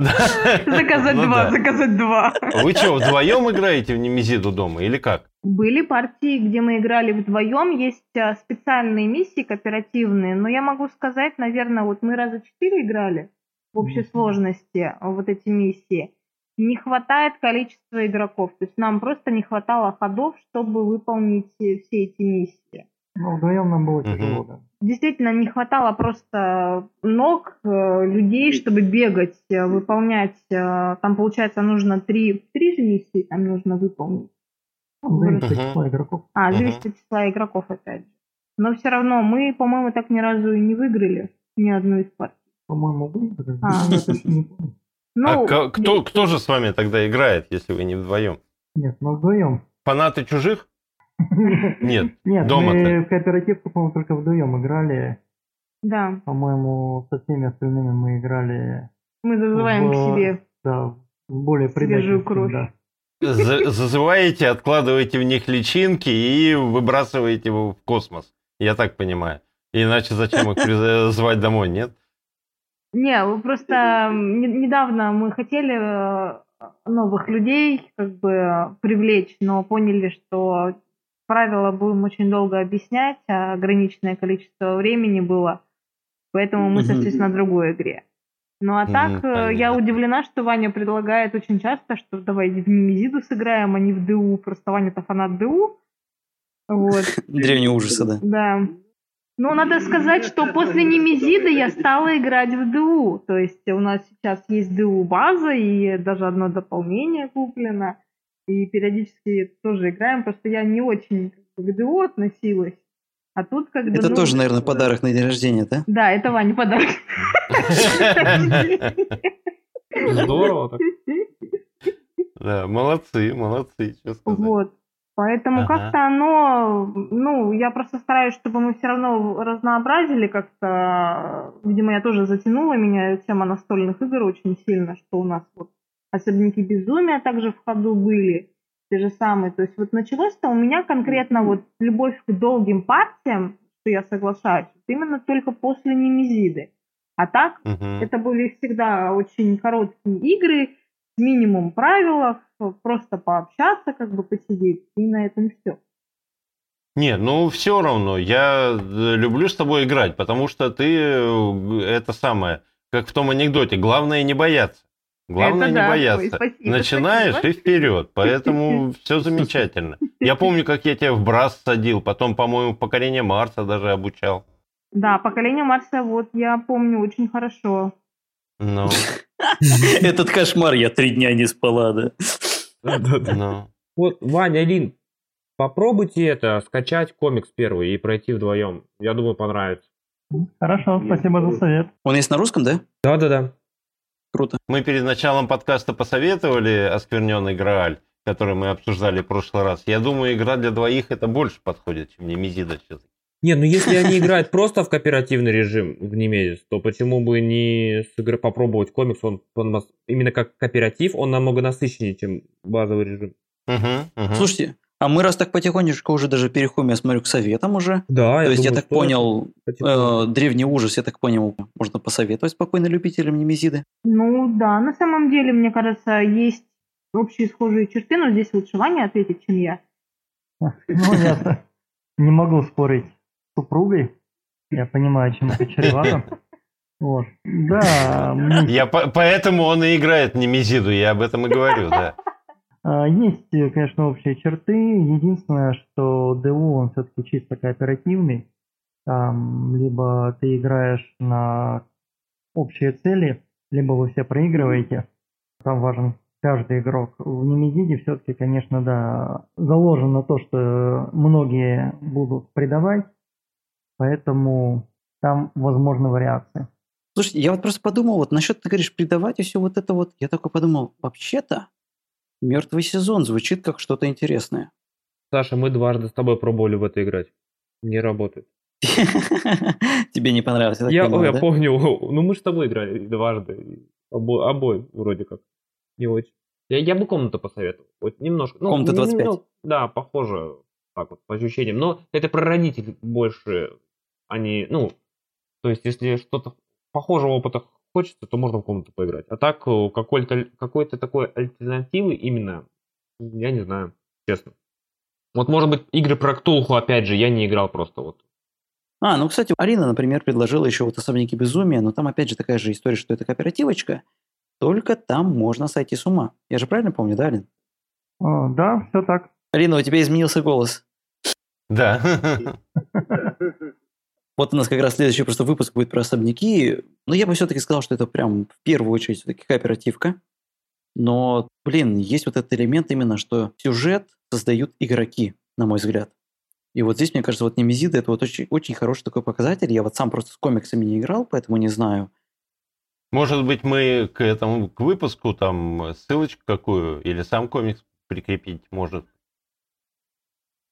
Заказать Ну два, да. заказать два. Вы что, вдвоем играете в Немезиду дома или как? Были партии, где мы играли вдвоем, есть а, специальные миссии кооперативные, но я могу сказать, наверное, вот мы раза четыре играли в общей сложности а, вот эти миссии. Не хватает количества игроков, то есть нам просто не хватало ходов, чтобы выполнить э, все эти миссии. Ну, вдвоем нам было тяжело, да. Действительно, не хватало просто ног, э, людей, чтобы бегать, э, выполнять. э, Там, получается, нужно три, три же миссии там нужно выполнить. Зависит от числа игроков. А, зависит от числа игроков, опять же. Но все равно мы, по-моему, так ни разу и не выиграли ни одну из партий. По-моему, подожди, А. я точно не помню. Ну, а кто, кто же с вами тогда играет, если вы не вдвоем? Нет, мы вдвоем. Фанаты чужих? Нет. Нет, дома-то. мы в кооперативку, по-моему, только вдвоем играли. Да, По-моему, со всеми остальными мы играли, мы зазываем В- к себе. да, в более Свежую предательских, кровь. да. За- Зазываете, откладываете в них личинки и выбрасываете его в космос. Я так понимаю. Иначе зачем их звать домой, нет? Не, вы просто недавно мы хотели э, новых людей как бы привлечь, но поняли, что правила будем очень долго объяснять, а ограниченное количество времени было, поэтому мы сошлись на другой игре. Ну а так, э, я удивлена, что Ваня предлагает очень часто, что давай в Немезиду сыграем, а не в ДУ. Просто Ваня-то фанат ДУ. Вот. Древние ужасы, да. Да. Ну, надо сказать, что после Немезида я стала играть в ДУ. То есть у нас сейчас есть ДУ база и даже одно дополнение куплено. И периодически тоже играем, просто я не очень к ДУ относилась. А тут как бы... Это ну, тоже, наверное, подарок на день рождения, да? Да, это Ваня подарок. Здорово так. Да, молодцы, молодцы, что сказать. Вот. Поэтому Ага. как-то оно, ну, я просто стараюсь, чтобы мы все равно разнообразили как-то. Видимо, я тоже затянула меня тема настольных игр очень сильно, что у нас вот особенники безумия также в ходу были, те же самые. То есть вот началось-то у меня конкретно вот любовь к долгим партиям, что я соглашаюсь, именно только после Немезиды. А так, Мгм. это были всегда очень короткие игры, минимум правил, просто пообщаться, как бы посидеть, и на этом все. Не, ну все равно, я э, люблю с тобой играть, потому что ты э, это самое, как в том анекдоте, главное не бояться. Главное Это не да. Ой, бояться. спасибо, Начинаешь спасибо. и вперед, поэтому все замечательно. Я помню, как я тебя в Брас садил, потом, по-моему, покорение Марса даже обучал. Да, поколение Марса, вот я помню очень хорошо. Ну, Этот кошмар, я три дня не спала, да. Да-да-да. ну. Вот, Ваня, Алин, попробуйте это, скачать комикс первый и пройти вдвоем. Я думаю, понравится. Хорошо, спасибо за совет. Он есть на русском, да? Да-да-да. Круто. Мы перед началом подкаста посоветовали оскверненный Грааль, который мы обсуждали в прошлый раз. Я думаю, игра для двоих это больше подходит, чем Немезида сейчас. Не, ну если они играют просто в кооперативный режим в Немезис, то почему бы не сыгра- попробовать комикс, он, он именно как кооператив, он намного насыщеннее, чем базовый режим. Мгм, мгм. Слушайте, а мы раз так потихонечку уже даже переходим, я смотрю, к советам уже. Да, То есть я думаю, так стоит понял, э, древний ужас, я так понял, можно посоветовать спокойно любителям Немезиды. Ну да, на самом деле, мне кажется, есть общие схожие черты, но здесь лучше Ваня ответить, чем я. Ну, я не могу спорить с супругой. Я понимаю, чем это чревато. Вот. Да, мне Я по- поэтому он и играет в Немезиду, я об этом и говорю, да. А, Есть, э, конечно, общие черты. Единственное, что ДУ, он все-таки чисто кооперативный. Там либо ты играешь на общие цели, либо вы все проигрываете. Там важен каждый игрок. В Немезиде все-таки, конечно, да, заложено то, что многие будут предавать, поэтому там возможны вариации. Слушай, я вот просто подумал, вот насчет, ты говоришь, предавать и все вот это вот, я такой подумал, вообще-то мертвый сезон звучит как что-то интересное. Саша, мы дважды с тобой пробовали в это играть. Не работает. Тебе не понравилось, я Я, понимаю, я да? помню, ну мы с тобой играли дважды. Обо, обои вроде как. Не очень. Я, я бы комнату посоветовал. Вот немножко. Ну, Комната не- 25. ну, да, похоже, так вот, по ощущениям. Но это про родителей больше, они, ну, то есть, если что-то похожего опыта хочется, то можно в комнату поиграть. А так, э, какой-то, какой-то такой альтернативы именно, я не знаю, честно. Вот, может быть, игры про Ктулху, опять же, я не играл просто вот. А, ну, кстати, Арина, например, предложила еще вот «Особняки безумия», но там опять же такая же история, что это кооперативочка, только там можно сойти с ума. Я же правильно помню, да, Арин? О, да, все так. Арина, у тебя изменился голос. Да. Вот у нас как раз следующий просто выпуск будет про особняки. Но я бы все-таки сказал, что это прям в первую очередь все-таки кооперативка. Но, блин, есть вот этот элемент именно, что сюжет создают игроки, на мой взгляд. И вот здесь, мне кажется, вот Немезида это вот очень, очень хороший такой показатель. Я вот сам просто с комиксами не играл, поэтому не знаю. Может быть, мы к этому, к выпуску там ссылочку какую или сам комикс прикрепить может.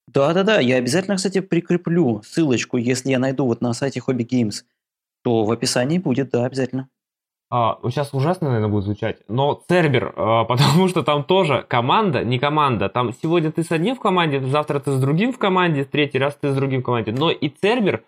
Да-да-да, я обязательно, кстати, прикреплю ссылочку, если я найду вот на сайте Hobby Games, то в описании будет, да, обязательно. А, сейчас ужасно, наверное, будет звучать, но Цербер, а, потому что там тоже команда, не команда. Там сегодня ты с одним в команде, завтра ты с другим в команде, третий раз ты с другим в команде. Но и Цербер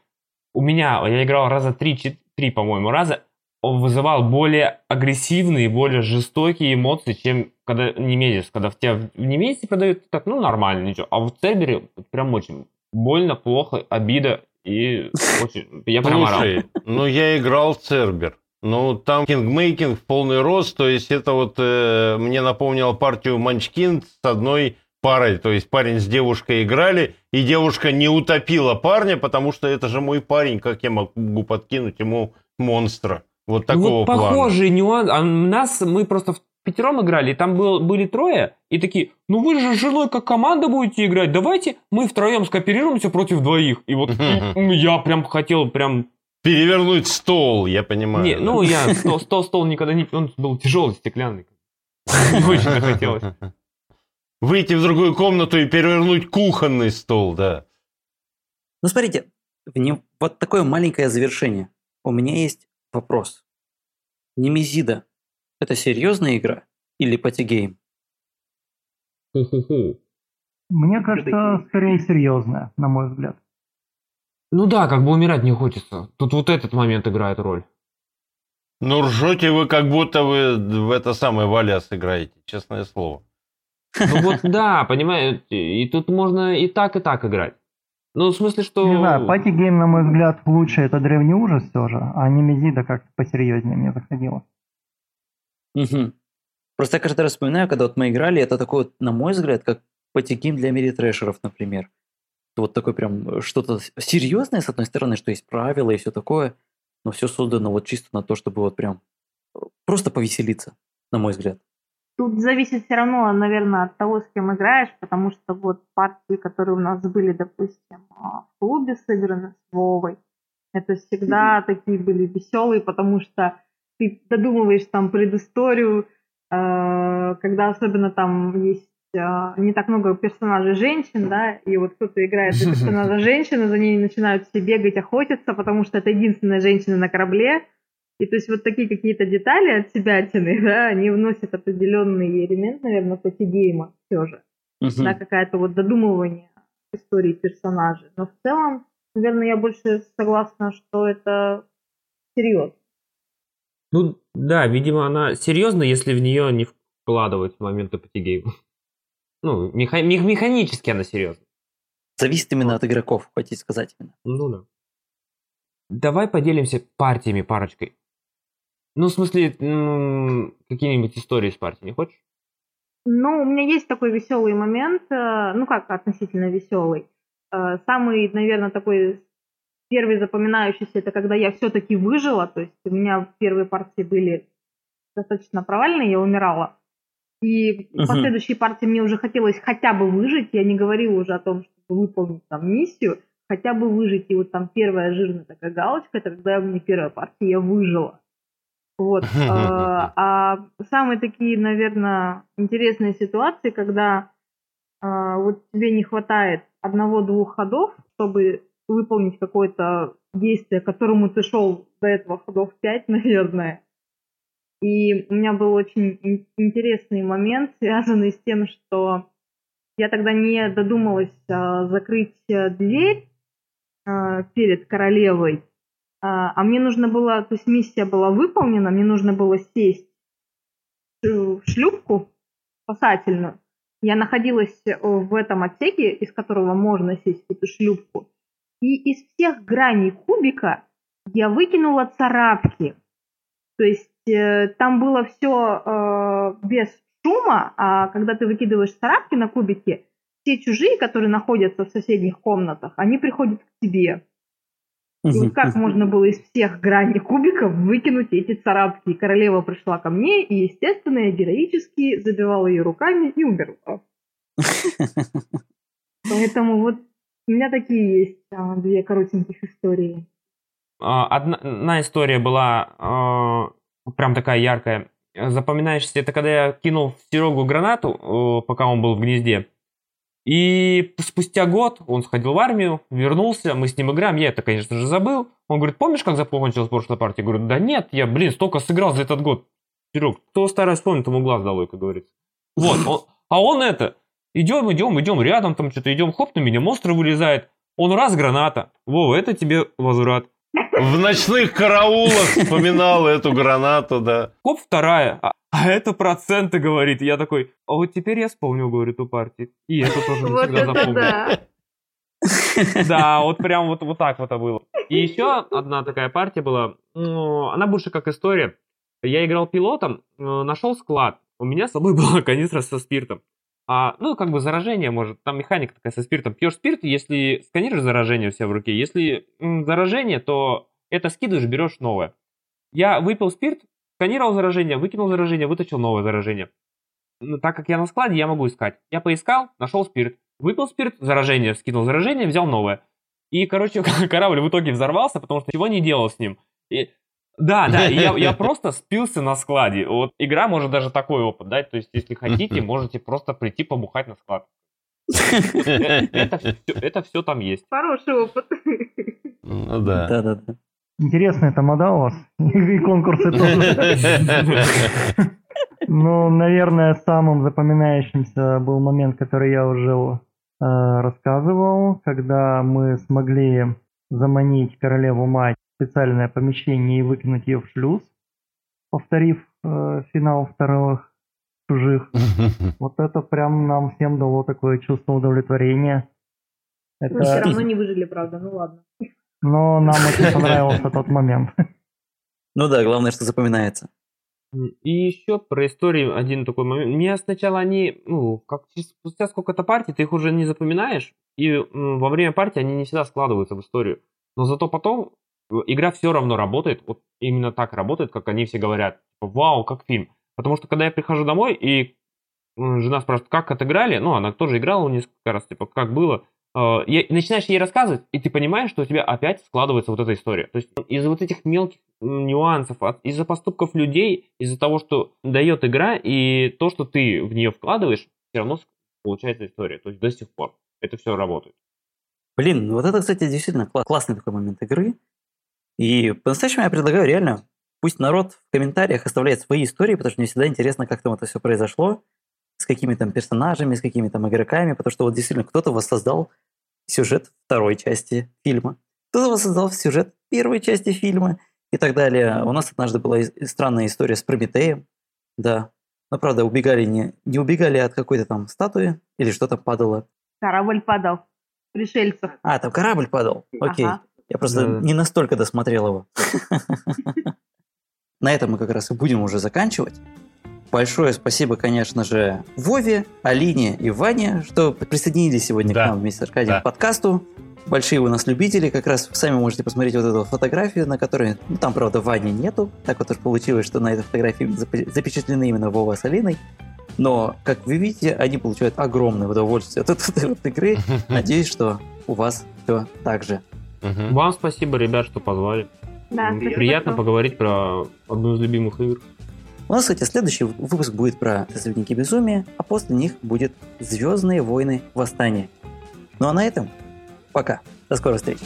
у меня, я играл раза три, три, по-моему, раза, он вызывал более агрессивные, более жестокие эмоции, чем когда Немезис. Когда в тебя в Немезисе продают так, ну, нормально, ничего. А в Цербере прям очень больно, плохо, обида и очень... Я прям орал. Слушай, ну я играл в Цербер. Ну, там кингмейкинг в полный рост, то есть это вот э, мне напомнило партию Манчкин с одной парой, то есть парень с девушкой играли, и девушка не утопила парня, потому что это же мой парень, как я могу подкинуть ему монстра? Вот такого вот плана. похожий нюанс. А нас мы просто в пятером играли, и там был, были трое, и такие, ну вы же с женой как команда будете играть, давайте мы втроем скооперируемся против двоих. И вот я прям хотел прям... Перевернуть стол, я понимаю. Не, ну я стол, стол, стол никогда не... Он был тяжелый, стеклянный. Не очень захотелось. Выйти в другую комнату и перевернуть кухонный стол, да. Ну, смотрите, вот такое маленькое завершение. У меня есть вопрос. Немезида – это серьезная игра или патигейм? Мне кажется, скорее серьезная, на мой взгляд. Ну да, как бы умирать не хочется. Тут вот этот момент играет роль. Ну, ржете вы, как будто вы в это самое Валяс играете, честное слово. Ну вот да, понимаете, и тут можно и так, и так играть. Ну, в смысле, что... Не знаю, party game, на мой взгляд, лучше это древний ужас все же, а Немезида как-то посерьезнее мне заходила. Мгм. Просто я каждый раз вспоминаю, когда вот мы играли, это такой, вот, на мой взгляд, как патигейм для мири-трэшеров, например. Вот такой прям э, что-то серьезное, с одной стороны, что есть правила и все такое, но все создано вот чисто на то, чтобы вот прям э, просто повеселиться, на мой взгляд. Тут зависит все равно, наверное, от того, с кем играешь, потому что вот партии, которые у нас были, допустим, а, в клубе сыграны с Вовой, это всегда такие были веселые, потому что ты додумываешь там предысторию, э, когда особенно там есть э, не так много персонажей женщин, да, и вот кто-то играет персонажа женщины, за ней начинают все бегать, охотиться, потому что это единственная женщина на корабле, и то есть вот такие какие-то детали от себя да, они вносят определенный элемент, наверное, патигейма все же. Мгм. Да, какая-то вот додумывание истории персонажей. Но в целом, наверное, я больше согласна, что это серьезно. Ну, да, видимо, она серьезна, если в нее не вкладывать моменты патигейма. Ну, меха- мех- механически она серьезна. Зависит именно от игроков, хотите сказать именно. Ну да. Давай поделимся партиями, парочкой. Ну, в смысле, м, какие-нибудь истории с партиями хочешь? Ну, у меня есть такой веселый момент, э, ну как относительно веселый. Э, Самый, наверное, такой Первый запоминающийся, это когда я все-таки выжила, то есть у меня первые партии были достаточно провальные, я умирала. И в последующей партии мне уже хотелось хотя бы выжить, я не говорила уже о том, чтобы выполнить там миссию, хотя бы выжить. И вот там первая жирная такая галочка, это когда мне первая партия, я выжила. Вот. А, а самые такие, наверное, интересные ситуации, когда а, вот тебе не хватает одного-двух ходов, чтобы выполнить какое-то действие, которому ты шел до этого ходов пять, наверное. И у меня был очень интересный момент, связанный с тем, что я тогда не додумалась а, закрыть э, дверь а, перед королевой, а, а мне нужно было, то есть миссия была выполнена, мне нужно было сесть в шлюпку спасательную. Я находилась в этом отсеке, из которого можно сесть в эту шлюпку. И из всех граней кубика я выкинула царапки. То есть э, там было все э, без шума, а когда ты выкидываешь царапки на кубике, все чужие, которые находятся в соседних комнатах, они приходят к тебе. И вот как можно было из всех граней кубиков выкинуть эти царапки? И королева пришла ко мне, и, естественно, я героически забивала ее руками и умерла. Поэтому вот у меня такие есть а, две коротеньких истории. А, одна, одна история была э, прям такая яркая. Запоминаешься, это когда я кинул в Серегу гранату, э, пока он был в гнезде. И спустя год он сходил в армию, вернулся, мы с ним играем, я это, конечно же, забыл. Он говорит, помнишь, как закончилась прошлая партия? Я говорю, да нет, я, блин, столько сыграл за этот год. Серег, кто старый вспомнит, тому глаз долой, как говорится. Вот, он, а он это, Идем, идем, идем, рядом там что-то идем, хоп, на меня монстр вылезает. Он раз граната. Вова, это тебе возврат. В ночных караулах вспоминал эту гранату, да. Хоп, вторая. А, а это проценты, говорит. Я такой, а вот теперь я вспомнил, говорит, у партии. И это тоже не всегда запомнил. Да, вот прям вот, вот так вот это было. И еще одна такая партия была, ну, она больше как история. Я играл пилотом, э, нашел склад. У меня с собой была канистра со спиртом. А, ну, как бы заражение может, там механика такая со спиртом. Пьешь спирт, если сканируешь заражение у себя в руке, если м, заражение, то это скидываешь, берешь новое. Я выпил спирт, сканировал заражение, выкинул заражение, вытащил новое заражение. Ну, так как я на складе, я могу искать. Я поискал, нашел спирт. Выпил спирт, заражение, скинул заражение, взял новое. И, короче, корабль в итоге взорвался, потому что чего не делал с ним. И да, да, я, я просто спился на складе. Вот игра может даже такой опыт дать. То есть, если хотите, можете просто прийти побухать на склад. Это, все, это все там есть. Хороший опыт. Ну да. Да, да, да. Интересная тамада у вас. И конкурсы тоже. Ну, наверное, самым запоминающимся был момент, который я уже э, рассказывал, когда мы смогли заманить королеву мать специальное помещение и выкинуть ее в шлюз, повторив э, финал вторых чужих. Вот это прям нам всем дало такое чувство удовлетворения. Это... Мы все равно не выжили, правда, ну ладно. Но нам очень понравился тот момент. Ну да, главное, что запоминается. И еще про историю один такой момент. Мне сначала они, ну, как спустя сколько-то партий, ты их уже не запоминаешь, и во время партии они не всегда складываются в историю. Но зато потом игра все равно работает, вот именно так работает, как они все говорят. Вау, как фильм. Потому что когда я прихожу домой, и жена спрашивает, как отыграли, ну, она тоже играла несколько раз, типа, как было, а, и начинаешь ей рассказывать, и ты понимаешь, что у тебя опять складывается вот эта история. То есть из-за вот этих мелких нюансов, из-за поступков людей, из-за того, что дает игра, и то, что ты в нее вкладываешь, все равно получается история. То есть до сих пор это все работает. Блин, вот это, кстати, действительно классный такой момент игры. И по-настоящему я предлагаю реально, пусть народ в комментариях оставляет свои истории, потому что мне всегда интересно, как там это все произошло, с какими там персонажами, с какими там игроками, потому что вот действительно кто-то воссоздал сюжет второй части фильма, кто-то воссоздал сюжет первой части фильма и так далее. У нас однажды была странная история с Прометеем, да. Но, правда, убегали не, не убегали от какой-то там статуи или что-то падало. Корабль падал. Пришельцев. А, там корабль падал. Окей. Ага. Я просто да. не настолько досмотрел его. На этом мы как раз и будем уже заканчивать. Большое спасибо, конечно же, Вове, Алине и Ване, что присоединились сегодня да. к нам вместе с Аркадием да. к подкасту. большие у нас любители, как раз сами можете посмотреть вот эту фотографию, на которой, ну там, правда, Вани нету, так вот уж получилось, что на этой фотографии зап- запечатлены именно Вова с Алиной, но, как вы видите, они получают огромное удовольствие от этой вот игры. Надеюсь, что у вас все так же. Мгм. Вам спасибо, ребят, что позвали. Да, спасибо, Приятно что- поговорить про одну из любимых игр. У нас, кстати, следующий выпуск будет про Наследники Безумия, а после них будет Звездные войны Восстание. Ну а на этом пока. До скорой встречи.